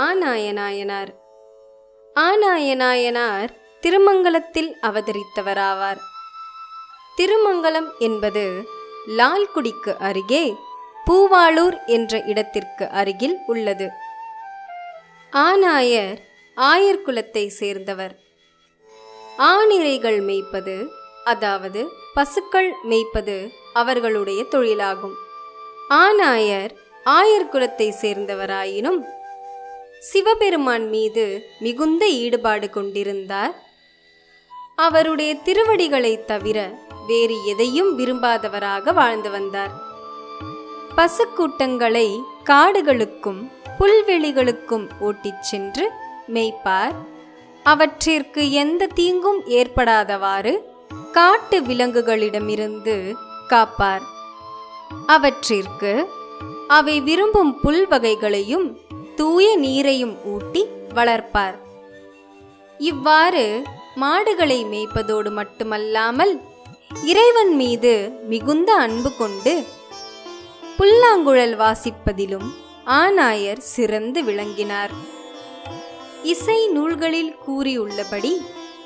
ஆநாயநாயனார் ஆநாயநாயனார் திருமங்கலத்தில் அவதரித்தவராவார். திருமங்கலம் என்பது லால்குடிக்கு அருகே பூவாளூர் என்ற இடத்திற்கு அருகில் உள்ளது. ஆநாயர் ஆயர் குலத்தை சேர்ந்தவர். ஆநிறைகள் மேய்ப்பது அதாவது பசுக்கள் மேய்ப்பது அவர்களுடைய தொழிலாகும். ஆநாயர் ஆயர் குலத்தை சேர்ந்தவராயினும் சிவபெருமான் மீது மிகுந்த ஈடுபாடு கொண்டிருந்தார். அவருடைய திருவடிகளை தவிர வேறு எதையும் விரும்பாதவராக வாழ்ந்து வந்தார். பசுக்கூட்டங்களை காடுகளுக்கும் புல்வெளிகளுக்கும் ஓட்டிச் சென்று மேய்ப்பார். அவற்றிற்கு எந்த தீங்கும் ஏற்படாதவாறு காட்டு விலங்குகளிடமிருந்து காப்பார். அவற்றிற்கு அவை விரும்பும் புல் வகைகளையும் தூய நீரையும் ஊட்டி வளர்ப்பார். இவ்வாறு மாடுகளை மேய்ப்பதோடு மட்டுமல்லாமல் இறைவன் மீது மிகுந்த அன்பு கொண்டு புல்லாங்குழல் வாசிப்பதிலும் ஆநாயர் சிறந்து விளங்கினார். இசை நூல்களில் கூறியுள்ளபடி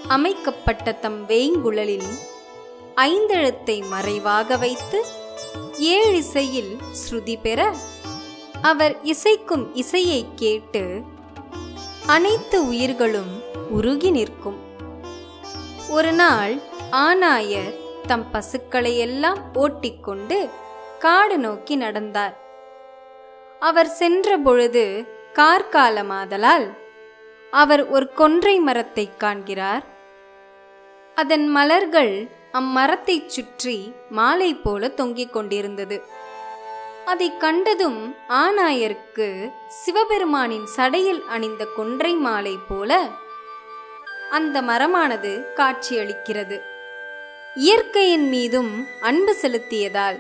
அமைக்கப்பட்ட தம் வேய்குழலில் ஐந்தெழுத்தை மறைவாக வைத்து ஏழிசையில் ஸ்ருதி பெற அவர் இசைக்கும் இசையை கேட்டு அனைத்து உயிர்களும் உருகி நிற்கும். ஒரு நாள் ஆனாயர் தம் பசுக்களை எல்லாம் ஓட்டிக்கொண்டு காடு நோக்கி நடந்தார். அவர் சென்ற பொழுது கார்காலமாதலால் அவர் ஒரு கொன்றை மரத்தை காண்கிறார். அதன் மலர்கள் அம்மரத்தைச் சுற்றி மாலை போல தொங்கிக் கொண்டிருந்தது. அதை கண்டதும் ஆனாயருக்கு சிவபெருமானின் சடையில் அணிந்த கொன்றை மாலை போல அந்த மரமானது காட்சியளிக்கிறது. இயற்கையின் மீதும் அன்பு செலுத்தியதால்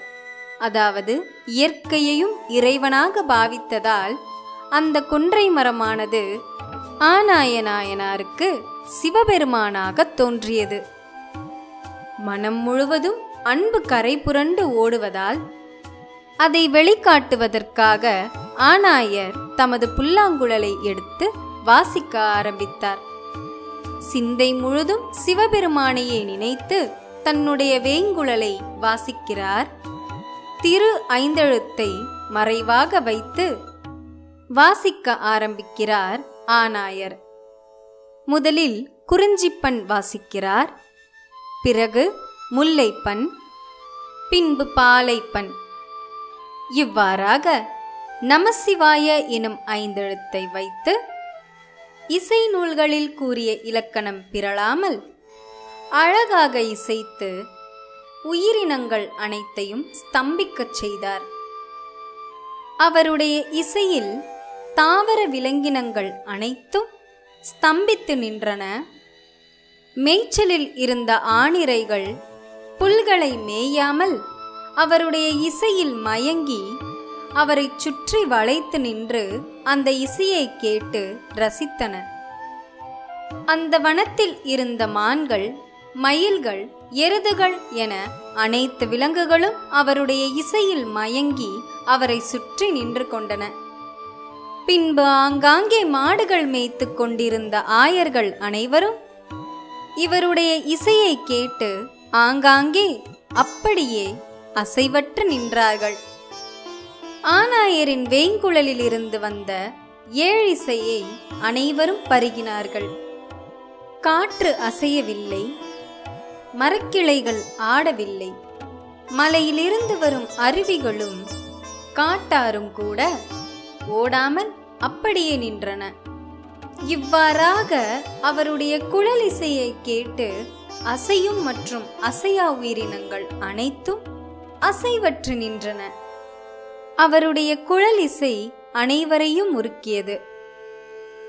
அதாவது இயற்கையையும் இறைவனாக பாவித்ததால் அந்த கொன்றை மரமானது ஆனாயநாயனாருக்கு சிவபெருமானாக தோன்றியது. மனம் முழுவதும் அன்பு கரை புரண்டு ஓடுவதால் அதை வெளிக்காட்டுவதற்காக ஆனாயர் தமது புல்லாங்குழலை எடுத்து வாசிக்க ஆரம்பித்தார். சிந்தை முழுதும் சிவபெருமானையே நினைத்து தன்னுடைய வேங்குழலை வாசிக்கிறார். திரு ஐந்தெழுத்தை மறைவாக வைத்து வாசிக்க ஆரம்பிக்கிறார் ஆனாயர். முதலில் குறிஞ்சிப்பண் வாசிக்கிறார் பிறகு முல்லைப்பண் பின்பு பாலைப்பண் இவ்வாறாக நமசிவாய எனும் ஐந்தெழுத்தை வைத்து இசை நூல்களில் கூறிய இலக்கணம் பிறழாமல் அழகாக இசைத்து உயிரினங்கள் அனைத்தையும் ஸ்தம்பிக்கச் செய்தார். அவருடைய இசையில் தாவர விலங்கினங்கள் அனைத்தும் ஸ்தம்பித்து நின்றன. மேய்ச்சலில் இருந்த ஆணிரைகள் புல்களை மேயாமல் அவருடைய இசையில் மயங்கி அவரை சுற்றி வளைத்து நின்று அந்த இசையை கேட்டு ரசித்தன அந்த வனத்தில் இருந்த மான்கள் மயில்கள் எருதுகள் என அனைத்து விலங்குகளும் அவருடைய இசையில் மயங்கி அவரை சுற்றி நின்று கொண்டன. பின்பு ஆங்காங்கே மாடுகள் மேய்த்து கொண்டிருந்த ஆயர்கள் அனைவரும் இவருடைய இசையை கேட்டு ஆங்காங்கே அப்படியே அசைவற்று நின்றார்கள். ஆனாயரின் வேங்குழலில் இருந்து வந்த ஏழிசையை அனைவரும் பருகினார்கள். காற்று அசையவில்லை மரக்கிளைகள் ஆடவில்லை மலையிலிருந்து வரும் அருவிகளும் காட்டாரும் கூட ஓடாமல் அப்படியே நின்றன. இவ்வாறாக அவருடைய குழலிசையை கேட்டு அசையும் மற்றும் அசையா உயிரினங்கள் அனைத்தும் அசைவற்று நின்றன. அவருடைய குழல் இசை அனைவரையும் உருக்கியது.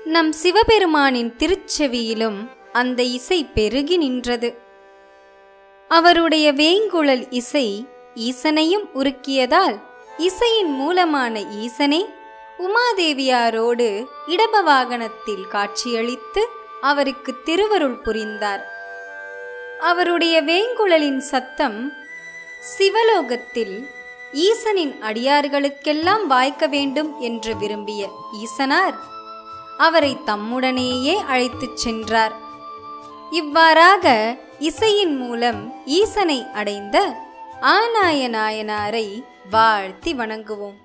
நம் சிவபெருமானின் திருச்செவியிலும் அந்த இசை பெருகி நின்றது. அவருடைய வேங்குழல் இசை ஈசனையும் உருக்கியதால் இசையின் மூலமான ஈசனே உமாதேவியாரோடு இடப வாகனத்தில் காட்சியளித்து அவருக்கு திருவருள் புரிந்தார். அவருடைய வேங்குழலின் சத்தம் சிவலோகத்தில் ஈசனின் அடியார்களுக்கெல்லாம் வாய்க்க வேண்டும் என்று விரும்பிய ஈசனார் அவரை தம்முடனேயே அழைத்துச் சென்றார். இவ்வாறாக இசையின் மூலம் ஈசனை அடைந்த ஆநாய நாயனாரை வாழ்த்தி வணங்குவோம்.